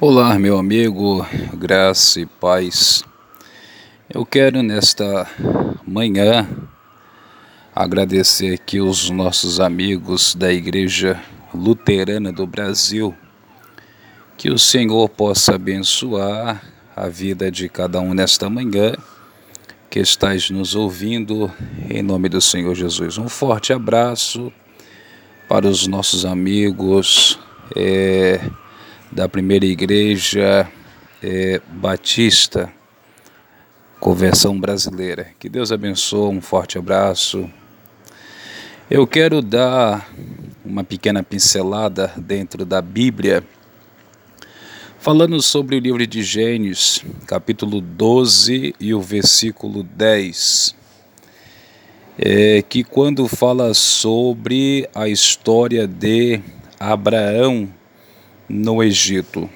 Olá, meu amigo, graça e paz. Eu quero nesta manhã agradecer aqui os nossos amigos da Igreja Luterana do Brasil. Que o Senhor possa abençoar a vida de cada um nesta manhã que estás nos ouvindo, em nome do Senhor Jesus. Um forte abraço para os nossos amigos. É, da primeira igreja é, batista, conversão brasileira. Que Deus abençoe, um forte abraço. Eu quero dar uma pequena pincelada dentro da Bíblia, falando sobre o livro de Gênesis, capítulo 12 e o versículo 10. É, que quando fala sobre a história de Abraão no Egito.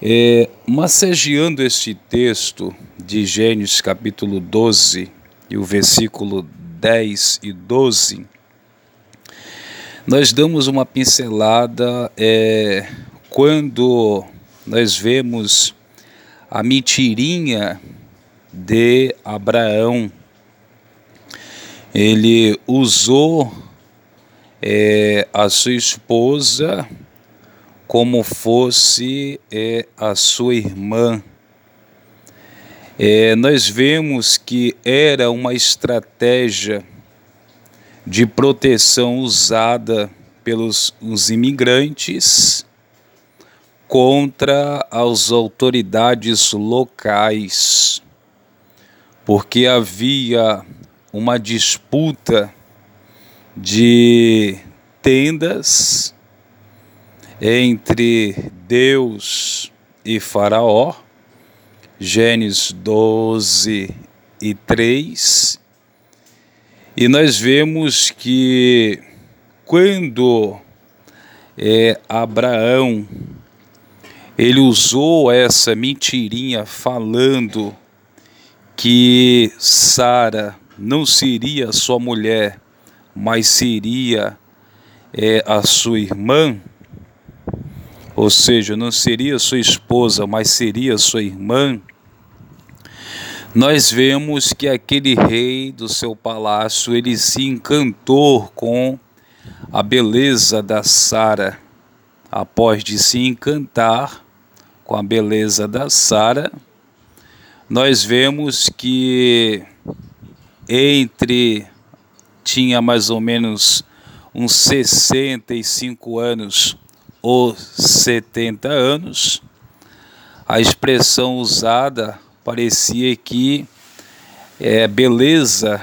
É, massageando este texto de Gênesis capítulo 12 e o versículo 10 e 12, nós damos uma pincelada é, quando nós vemos a mentirinha de Abraão. Ele usou é, a sua esposa como fosse é, a sua irmã. É, nós vemos que era uma estratégia de proteção usada pelos os imigrantes contra as autoridades locais, porque havia uma disputa de tendas entre Deus e Faraó, Gênesis 12 e 3, e nós vemos que quando é, Abraão ele usou essa mentirinha falando que Sara não seria sua mulher, mas seria é, a sua irmã, ou seja, não seria sua esposa, mas seria sua irmã, nós vemos que aquele rei do seu palácio, ele se encantou com a beleza da Sara. Após de se encantar com a beleza da Sara, nós vemos que entre tinha mais ou menos uns 65 anos ou 70 anos, a expressão usada parecia que é beleza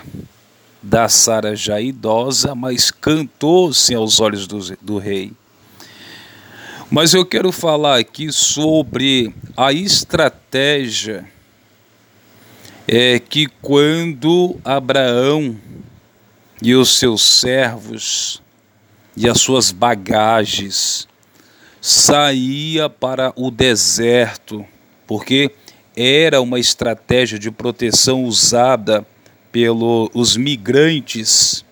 da Sara já idosa, mas cantou-se aos olhos do, do rei. Mas eu quero falar aqui sobre a estratégia é que quando Abraão e os seus servos e as suas bagagens saía para o deserto, porque era uma estratégia de proteção usada pelos migrantes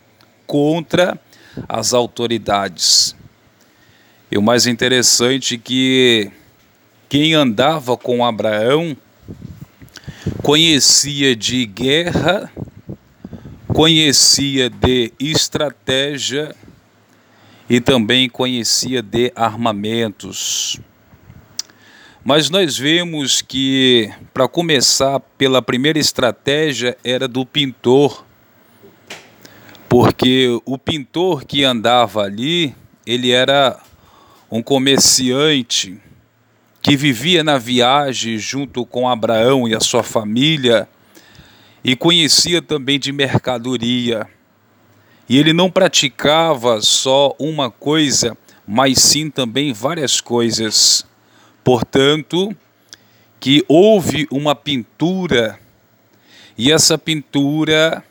contra as autoridades. E o mais interessante é que quem andava com Abraão conhecia de guerra, conhecia de estratégia e também conhecia de armamentos. Mas nós vemos que, para começar, pela primeira estratégia era do pintor, porque o pintor que andava ali, ele era um comerciante que vivia na viagem junto com Abraão e a sua família e conhecia também de mercadoria. E ele não praticava só uma coisa, mas sim também várias coisas. Portanto, que houve uma pintura e essa pintura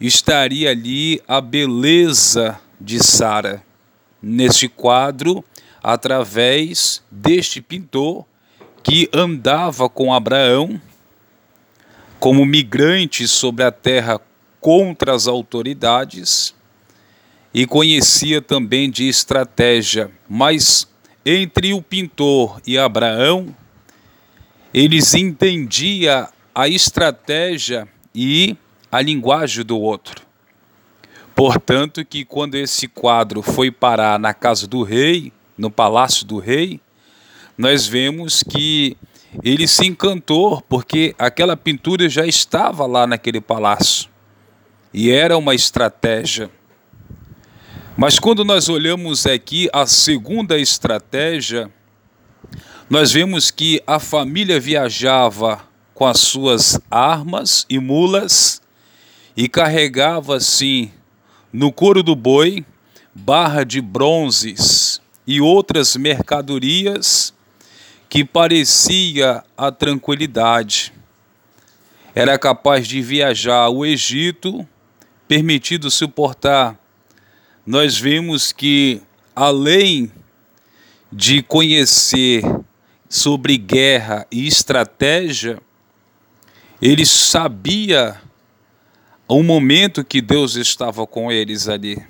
estaria ali a beleza de Sara. Neste quadro, através deste pintor que andava com Abraão como migrante sobre a terra contra as autoridades e conhecia também de estratégia, mas entre o pintor e Abraão, eles entendiam a estratégia e a linguagem do outro. Portanto, que quando esse quadro foi parar na casa do rei, no palácio do rei, nós vemos que ele se encantou porque aquela pintura já estava lá naquele palácio e era uma estratégia. Mas quando nós olhamos aqui a segunda estratégia, nós vemos que a família viajava com as suas armas e mulas e carregava assim no couro do boi barra de bronzes e outras mercadorias que parecia a tranquilidade. Era capaz de viajar ao Egito, permitido suportar. Nós vemos que, além de conhecer sobre guerra e estratégia, ele sabia o momento que Deus estava com eles ali.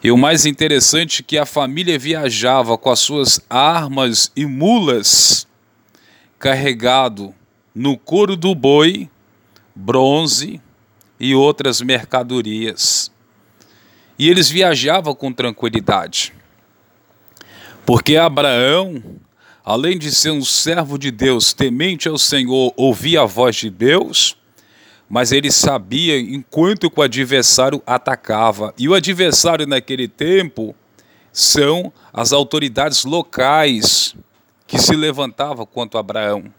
E o mais interessante é que a família viajava com as suas armas e mulas, carregado no couro do boi, bronze e outras mercadorias. E eles viajavam com tranquilidade. Porque Abraão, além de ser um servo de Deus, temente ao Senhor, ouvia a voz de Deus, mas ele sabia enquanto o adversário atacava. E o adversário naquele tempo são as autoridades locais que se levantavam contra Abraão.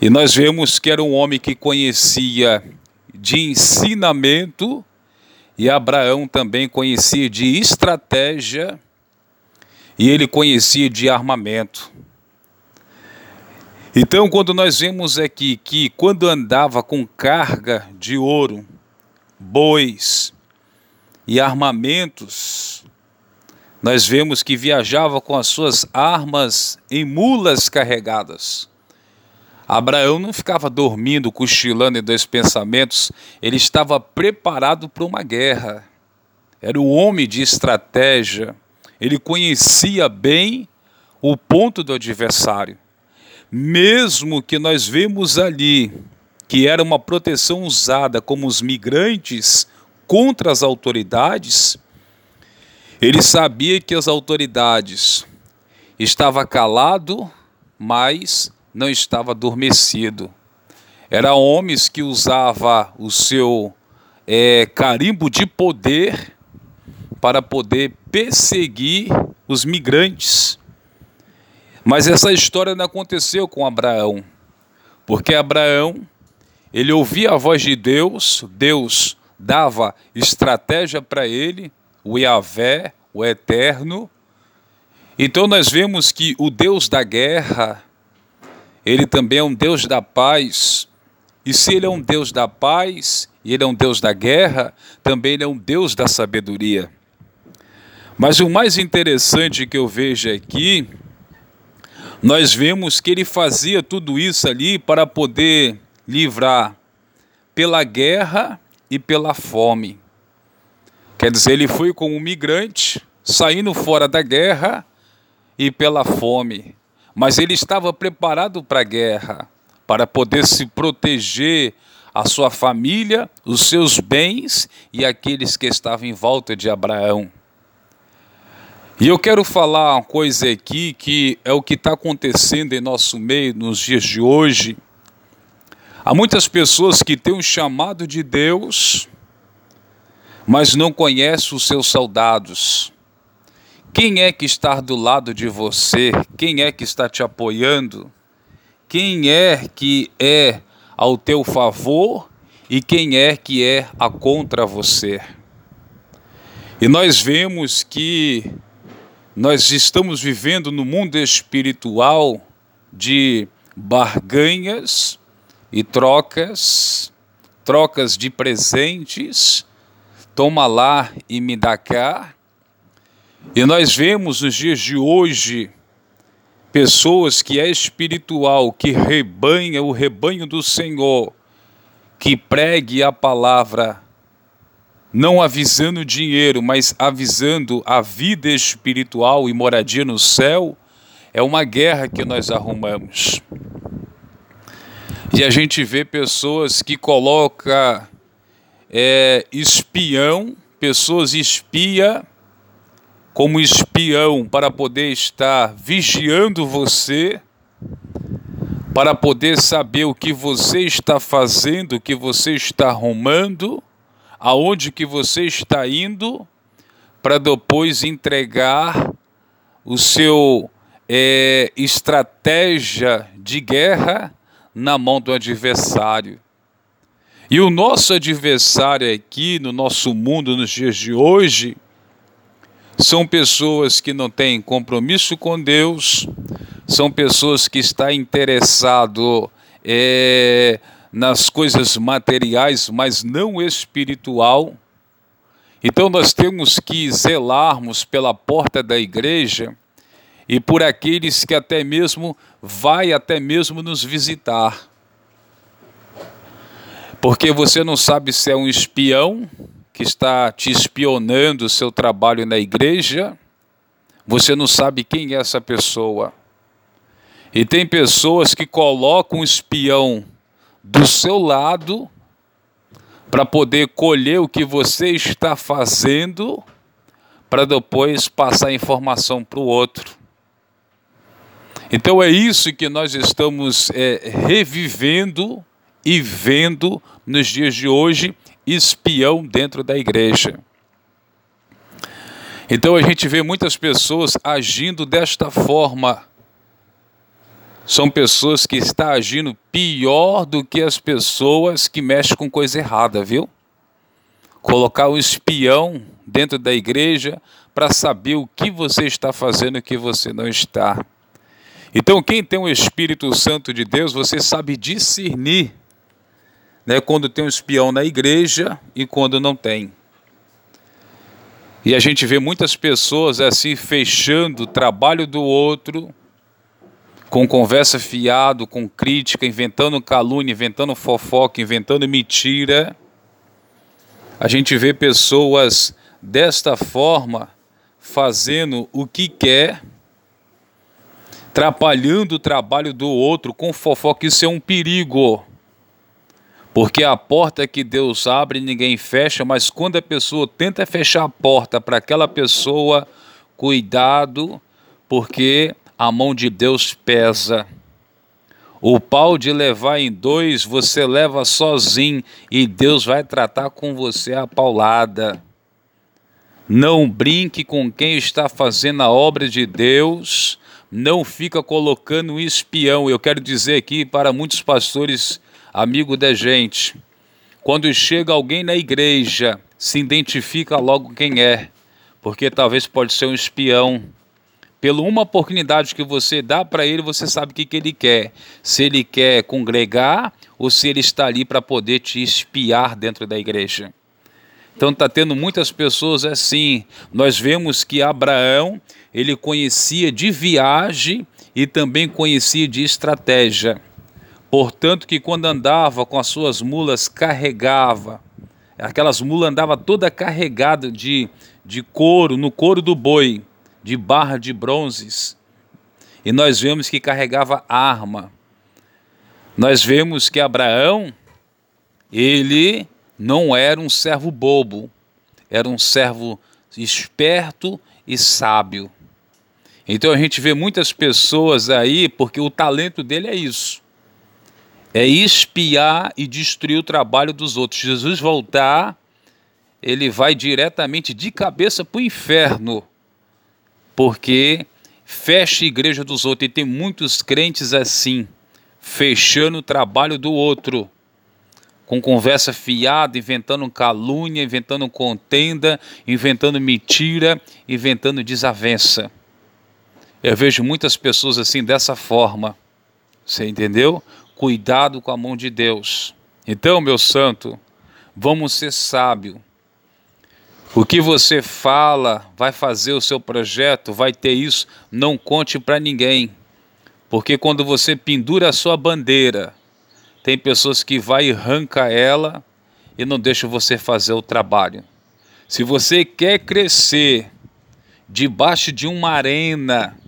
E nós vemos que era um homem que conhecia de ensinamento e Abraão também conhecia de estratégia e ele conhecia de armamento. Então, quando nós vemos aqui que quando andava com carga de ouro, bois e armamentos, nós vemos que viajava com as suas armas em mulas carregadas. Abraão não ficava dormindo, cochilando em dois pensamentos, ele estava preparado para uma guerra. Era o homem de estratégia, ele conhecia bem o ponto do adversário. Mesmo que nós vemos ali que era uma proteção usada como os migrantes contra as autoridades, ele sabia que as autoridades estava calado, mas não estava adormecido. Era homens que usava o seu é, carimbo de poder para poder perseguir os migrantes. Mas essa história não aconteceu com Abraão, porque Abraão, ele ouvia a voz de Deus, Deus dava estratégia para ele, o Yahvé, o Eterno. Então nós vemos que o Deus da guerra, ele também é um Deus da paz. E se ele é um Deus da paz, e ele é um Deus da guerra, também ele é um Deus da sabedoria. Mas o mais interessante que eu vejo aqui nós vemos que ele fazia tudo isso ali para poder livrar pela guerra e pela fome. Quer dizer, ele foi como um migrante, saindo fora da guerra e pela fome. Mas ele estava preparado para a guerra, para poder se proteger a sua família, os seus bens e aqueles que estavam em volta de Abraão. E eu quero falar uma coisa aqui que é o que está acontecendo em nosso meio nos dias de hoje. Há muitas pessoas que têm um chamado de Deus, mas não conhecem os seus soldados. Quem é que está do lado de você? Quem é que está te apoiando? Quem é que é ao teu favor e quem é que é a contra você? E nós vemos que nós estamos vivendo no mundo espiritual de barganhas e trocas, trocas de presentes, toma lá e me dá cá. E nós vemos nos dias de hoje pessoas que é espiritual, que rebanha o rebanho do Senhor, que pregue a palavra não avisando dinheiro, mas avisando a vida espiritual e moradia no céu, é uma guerra que nós arrumamos. E a gente vê pessoas que colocam é, espião, pessoas espia como espião para poder estar vigiando você, para poder saber o que você está fazendo, o que você está arrumando, aonde que você está indo, para depois entregar o seu é, estratégia de guerra na mão do adversário. E o nosso adversário aqui no nosso mundo nos dias de hoje são pessoas que não têm compromisso com Deus, são pessoas que estão interessadas é, nas coisas materiais, mas não espiritual. Então nós temos que zelarmos pela porta da igreja e por aqueles que até mesmo vai até mesmo nos visitar. Porque você não sabe se é um espião que está te espionando o seu trabalho na igreja, você não sabe quem é essa pessoa. E tem pessoas que colocam um espião do seu lado para poder colher o que você está fazendo, para depois passar a informação para o outro. Então é isso que nós estamos é, revivendo e vendo nos dias de hoje espião dentro da igreja. Então a gente vê muitas pessoas agindo desta forma. São pessoas que estão agindo pior do que as pessoas que mexem com coisa errada, viu? Colocar um espião dentro da igreja para saber o que você está fazendo e o que você não está. Então, quem tem o Espírito Santo de Deus, você sabe discernir né, quando tem um espião na igreja e quando não tem. E a gente vê muitas pessoas assim fechando o trabalho do outro, com conversa fiado, com crítica, inventando calúnia, inventando fofoca, inventando mentira. A gente vê pessoas desta forma fazendo o que quer, atrapalhando o trabalho do outro com fofoca. Isso é um perigo. Porque a porta que Deus abre, ninguém fecha, mas quando a pessoa tenta fechar a porta para aquela pessoa, cuidado, porque a mão de Deus pesa. O pau de levar em dois, você leva sozinho e Deus vai tratar com você a paulada. Não brinque com quem está fazendo a obra de Deus, não fica colocando um espião. Eu quero dizer aqui para muitos pastores amigo da gente. Quando chega alguém na igreja, se identifica logo quem é, porque talvez pode ser um espião. Pela uma oportunidade que você dá para ele, você sabe o que, que ele quer. Se ele quer congregar ou se ele está ali para poder te espiar dentro da igreja. Então está tendo muitas pessoas assim. Nós vemos que Abraão ele conhecia de viagem e também conhecia de estratégia. Portanto, que quando andava com as suas mulas, carregava. Aquelas mulas andavam toda carregada de, de couro, no couro do boi, de barra de bronzes. E nós vemos que carregava arma. Nós vemos que Abraão, ele não era um servo bobo, era um servo esperto e sábio. Então a gente vê muitas pessoas aí, porque o talento dele é isso é espiar e destruir o trabalho dos outros. Jesus voltar, ele vai diretamente de cabeça para o inferno, porque fecha a igreja dos outros. E tem muitos crentes assim, fechando o trabalho do outro, com conversa fiada, inventando calúnia, inventando contenda, inventando mentira, inventando desavença. Eu vejo muitas pessoas assim dessa forma. Você entendeu? Cuidado com a mão de Deus. Então, meu santo, vamos ser sábio. O que você fala, vai fazer o seu projeto, vai ter isso, não conte para ninguém. Porque quando você pendura a sua bandeira, tem pessoas que vai e arranca ela e não deixa você fazer o trabalho. Se você quer crescer debaixo de uma arena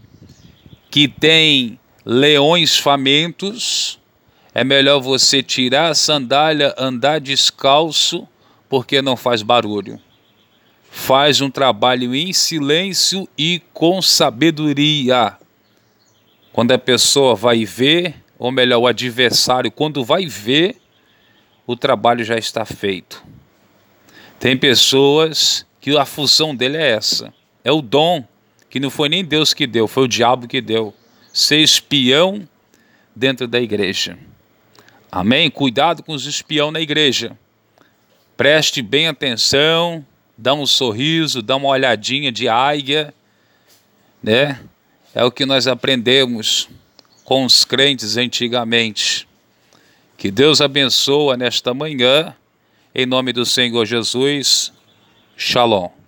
que tem leões famintos, é melhor você tirar a sandália, andar descalço, porque não faz barulho. Faz um trabalho em silêncio e com sabedoria. Quando a pessoa vai ver, ou melhor, o adversário, quando vai ver, o trabalho já está feito. Tem pessoas que a função dele é essa: é o dom, que não foi nem Deus que deu, foi o diabo que deu. Ser espião dentro da igreja. Amém? Cuidado com os espião na igreja. Preste bem atenção, dá um sorriso, dá uma olhadinha de águia, né? É o que nós aprendemos com os crentes antigamente. Que Deus abençoe nesta manhã, em nome do Senhor Jesus. Shalom.